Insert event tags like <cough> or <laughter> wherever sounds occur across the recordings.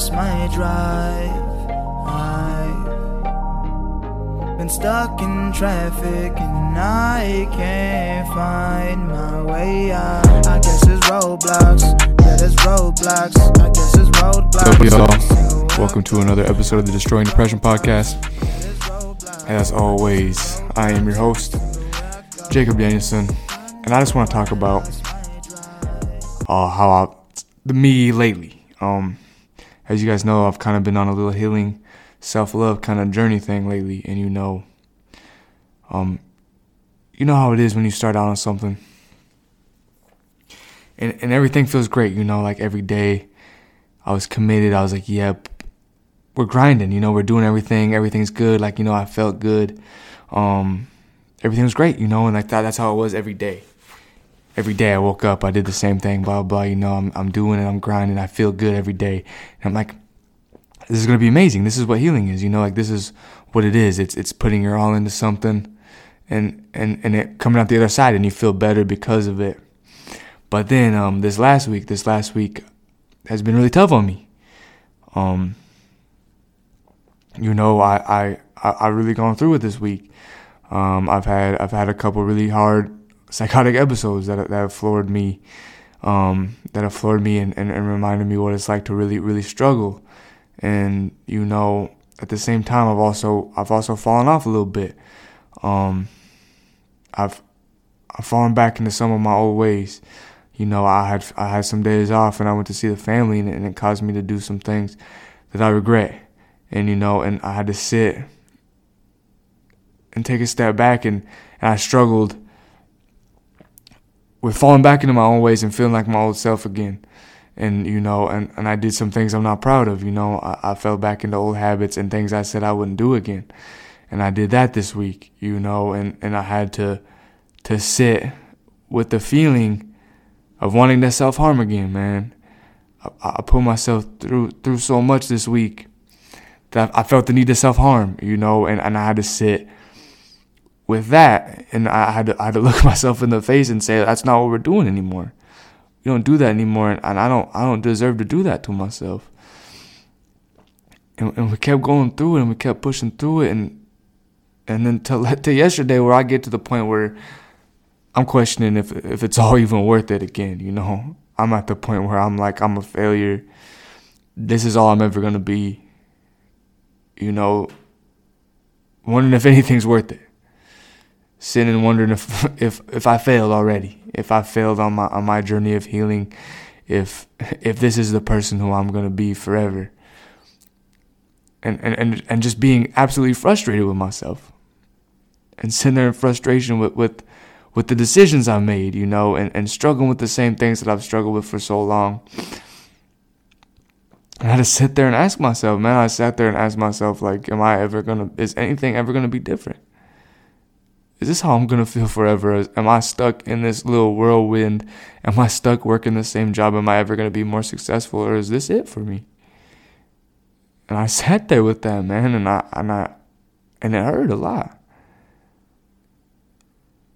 lost my drive. I've been stuck in traffic and I can't find my way out. I guess it's roadblocks. Yeah, there's roadblocks. I guess it's roadblocks. Up, y'all? Welcome to another episode of the Destroying Depression podcast. As always, I am your host, Jacob Danielson, and I just want to talk about uh, how I, the me lately. Um, as you guys know, I've kind of been on a little healing, self-love kind of journey thing lately, and you know, um, you know how it is when you start out on something, and and everything feels great. You know, like every day, I was committed. I was like, yep. we're grinding, you know, we're doing everything, everything's good. Like, you know, I felt good. Um, everything was great, you know, and like that, that's how it was every day. Every day I woke up, I did the same thing, blah, blah, you know, I'm, I'm doing it, I'm grinding, I feel good every day. And I'm like, this is going to be amazing. This is what healing is, you know, like this is what it is. It's, it's putting your all into something and, and, and it coming out the other side and you feel better because of it. But then, um, this last week, this last week has been really tough on me. Um, you know, I, I, I really gone through it this week. Um, I've had, I've had a couple really hard psychotic episodes that, that have floored me, um, that have floored me and, and, and reminded me what it's like to really, really struggle. And, you know, at the same time, I've also, I've also fallen off a little bit. Um, I've, I've fallen back into some of my old ways. You know, I had, I had some days off and I went to see the family and it, and it caused me to do some things that I regret and you know, and I had to sit and take a step back, and, and I struggled with falling back into my own ways and feeling like my old self again. And, you know, and, and I did some things I'm not proud of, you know, I, I fell back into old habits and things I said I wouldn't do again. And I did that this week, you know, and, and I had to, to sit with the feeling of wanting to self harm again, man. I, I put myself through, through so much this week that I felt the need to self harm, you know, and, and I had to sit with that and I had to I had to <laughs> look myself in the face and say that's not what we're doing anymore. We don't do that anymore and I don't I don't deserve to do that to myself. And, and we kept going through it and we kept pushing through it and and then till, <laughs> till yesterday where I get to the point where I'm questioning if if it's all <laughs> even worth it again, you know. I'm at the point where I'm like I'm a failure. This is all I'm ever gonna be you know, wondering if anything's worth it. Sitting and wondering if <laughs> if if I failed already, if I failed on my on my journey of healing, if if this is the person who I'm gonna be forever. And and and, and just being absolutely frustrated with myself. And sitting there in frustration with, with with the decisions I made, you know, and, and struggling with the same things that I've struggled with for so long. I had to sit there and ask myself, man. I sat there and asked myself, like, am I ever gonna? Is anything ever gonna be different? Is this how I'm gonna feel forever? Am I stuck in this little whirlwind? Am I stuck working the same job? Am I ever gonna be more successful, or is this it for me? And I sat there with that man, and I and I and it hurt a lot.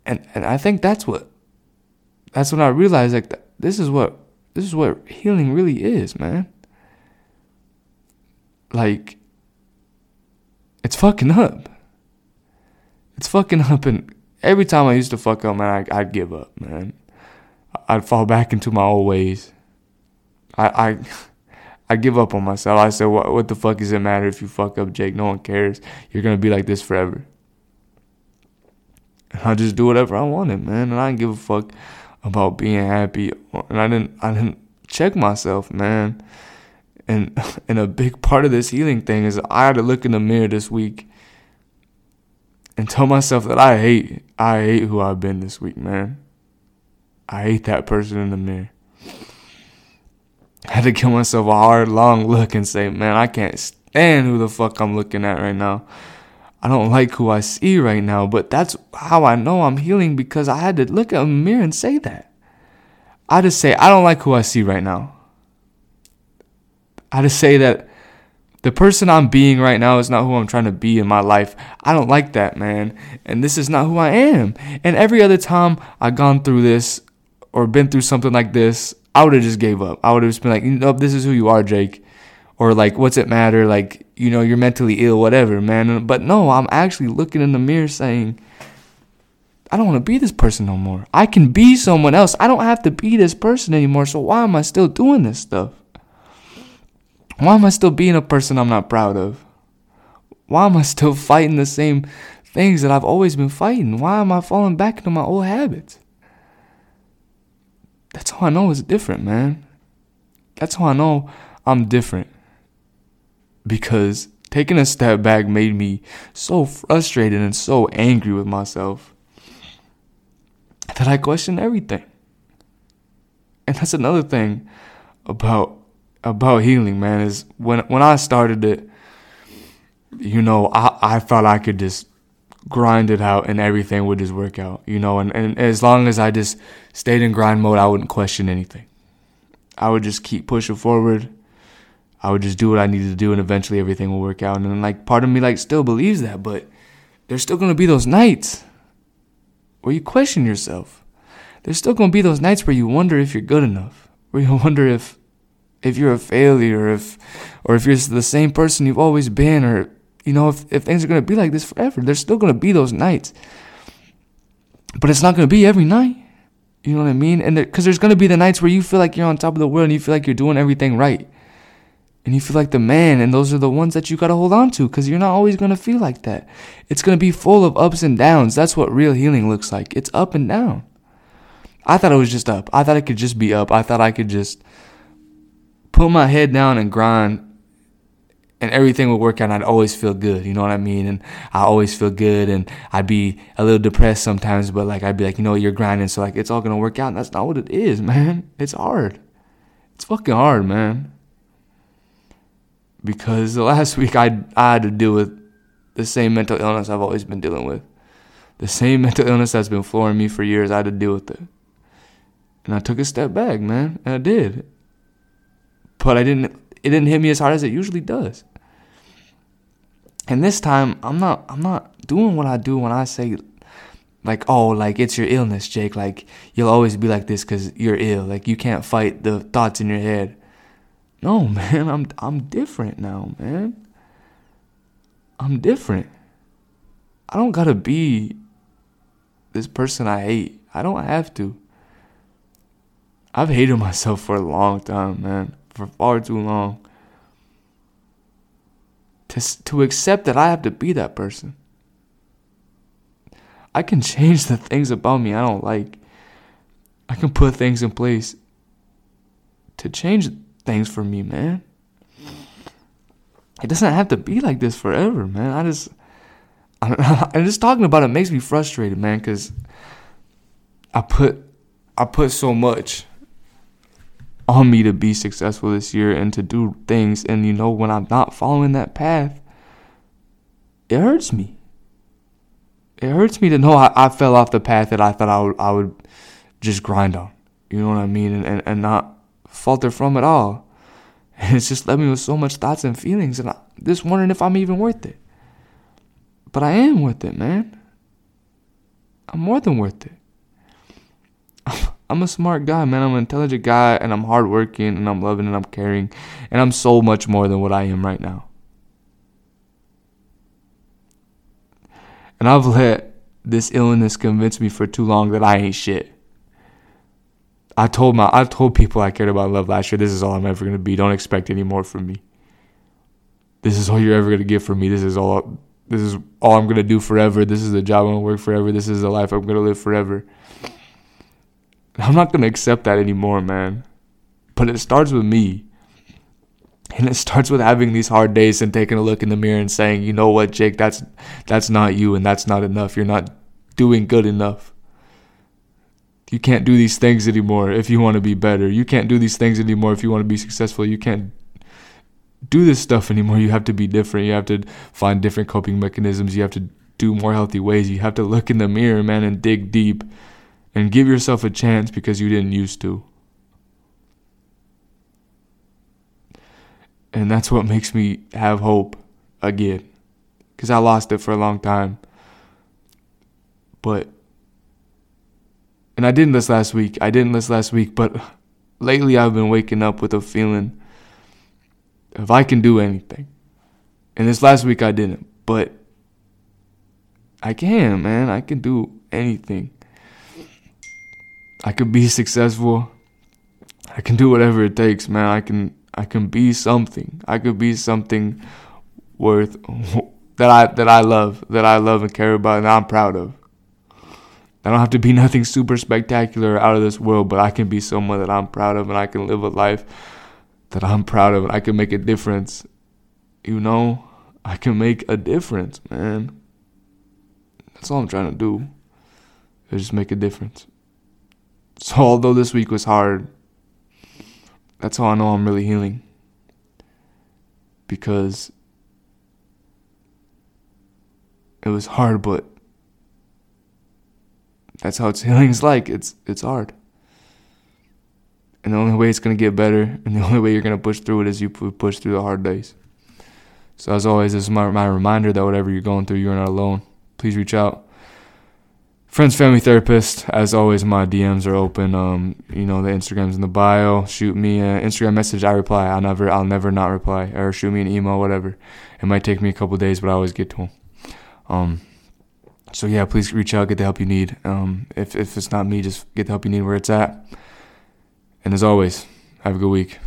And and I think that's what that's when I realized like this is what this is what healing really is, man like it's fucking up. It's fucking up, and every time I used to fuck up, man, I, I'd give up, man. I'd fall back into my old ways. I I <laughs> I give up on myself. I said, what, what the fuck does it matter if you fuck up, Jake? No one cares. You're gonna be like this forever. And I just do whatever I wanted, man, and I didn't give a fuck about being happy. And I didn't I didn't check myself, man. And <laughs> and a big part of this healing thing is I had to look in the mirror this week and tell myself that I hate I hate who I've been this week, man. I hate that person in the mirror. I had to give myself a hard, long look and say, man, I can't stand who the fuck I'm looking at right now. I don't like who I see right now, but that's how I know I'm healing because I had to look at a mirror and say that. I just say, I don't like who I see right now. I just say that the person I'm being right now is not who I'm trying to be in my life. I don't like that, man. And this is not who I am. And every other time I've gone through this or been through something like this, I would have just gave up. I would have just been like, know, this is who you are, Jake. or like what's it matter like you know you're mentally ill whatever man but no i'm actually looking in the mirror saying i don't want to be this person no more i can be someone else i don't have to be this person anymore so why am i still doing this stuff why am i still being a person i'm not proud of? Why am i <laughs> still fighting the same things that i've always been fighting? Why am i falling back into my old habits? That's how i know it's different man. That's how i know i'm different. Because taking a step back made me so frustrated and so angry with myself that I questioned everything. And that's another thing about about healing, man, is when when I started it, you know, I, I thought I could just grind it out and everything would just work out, you know, and, and as long as I just stayed in grind mode, I wouldn't question anything. I would just keep pushing forward I would just do what I needed to do and eventually everything will work out. And like part of me like still believes that, but there's still gonna be those nights where you question yourself. There's still gonna be those nights where you wonder if you're good enough, where you <laughs> wonder if if you're a failure, if or if you're the same person you've always been, or you know if if things are gonna be like this forever. There's still gonna be those nights, but it's not gonna be every night. You know what I mean? And because there, there's gonna be the nights where you feel like you're on top of the world and you feel like you're doing everything right. And you feel like the man and those are the ones that you got to hold on to because you're not always going to feel like that. It's going to be full of ups and downs. That's what real healing looks like. It's up and down. I thought it was just up. I thought it could just be up. I thought i could just put my head down and grind and everything would work out and i'd always feel good you know what i mean and i always feel good and i'd be a little depressed sometimes but like i'd be like you know you're grinding so like it's all to work out and that's not what it is man <laughs> it's hard it's fucking hard man because the last <laughs> week I, I had to deal with the same mental illness I've always been dealing with. The same <laughs> mental illness that's been flooring me for years, I had to deal with it. And I took a step back, man, and I did. But I didn't it didn't hit me as hard as it usually does. And this time I'm not I'm not doing what I do when I say like oh like it's your illness, Jake, like you'll always be like this cuz you're ill. Like you can't fight the thoughts in your head. No, <laughs> man, I'm I'm different now, man. I'm different. I don't gotta be this person I hate. I don't have to. I've hated <laughs> myself for a long time, man. For far too long. To, to accept that I have to be that person. I can change the things about me I don't like. I can put things in place to change things for me, man. It doesn't have to be like this forever, man. I just, I, am <laughs> just talking about it makes me frustrated, man, because I put, I put so much on me to be successful this year and to do things, and you know when I'm not following that path, it hurts me. It hurts me to know I, I fell off the path that I thought I would, I would just grind on. You know what I mean? And, and, and not falter from it all. <laughs> And it's just left me with so much thoughts and feelings, and I'm just wondering if I'm even worth it. But I am worth it, man. I'm more than worth it. I'm a smart guy, man. I'm an intelligent guy, and I'm hardworking, and I'm loving, and I'm caring, and I'm so much more than what I am right now. And I've let this illness convince me for too long that I ain't shit. I told my I told people I cared about love last year. This is all I'm ever gonna be. Don't expect any more from me. This is all you're ever gonna get from me. This is all. This is all I'm gonna do forever. This is the job I'm gonna work forever. This is the life I'm gonna live forever. I'm not gonna accept that anymore, man. But it starts with me. And it starts with having these hard days and taking a look in the mirror and saying, you know what, Jake, that's that's not you and that's not enough. You're not doing good enough. You can't do these things anymore if you want to be better. You can't do these things anymore if you want to be successful. You can't do this stuff anymore. You have to be different. You have to find different coping mechanisms. You have to do more healthy ways. You have to look in the mirror, man, and dig deep and give yourself a chance because you didn't used to. And that's what makes me have hope again. Because I lost it for a long time. But and I didn't this last week. I didn't this last week, but <laughs> lately I've been waking up with a feeling if I can do anything, and this last week I didn't, but I can, man. I can do anything. I could be successful. I can do whatever it takes, man. I can I can be something. I could be something worth <laughs> that I that I love, that I love and care about and I'm proud of. I don't have to be <laughs> nothing super spectacular out of this world, but I can be someone that I'm proud of and I can live a life that I'm proud of and I can make a difference. You know, I can make a difference, man. That's all I'm trying to do. Is just make a difference. So <laughs> although this week was hard, that's how I know I'm really healing. Because it was hard, but that's how it's <laughs> healing is like. It's it's hard. And the only way it's gonna get better, and the only way you're gonna push through it is you push through the hard days. So as always, this is my my reminder that whatever you're going through, you're not alone. Please reach out. Friends, family, therapist. As always, my DMs are open. Um, you know the Instagram's in the bio. Shoot me an Instagram message. I reply. I'll never, I'll never not reply. Or shoot me an email, whatever. It might take me a couple days, but I always get to them. Um, so yeah, please reach out, get the help you need. Um, if if it's not me, just get the help you need where it's at. And as always, have a good week.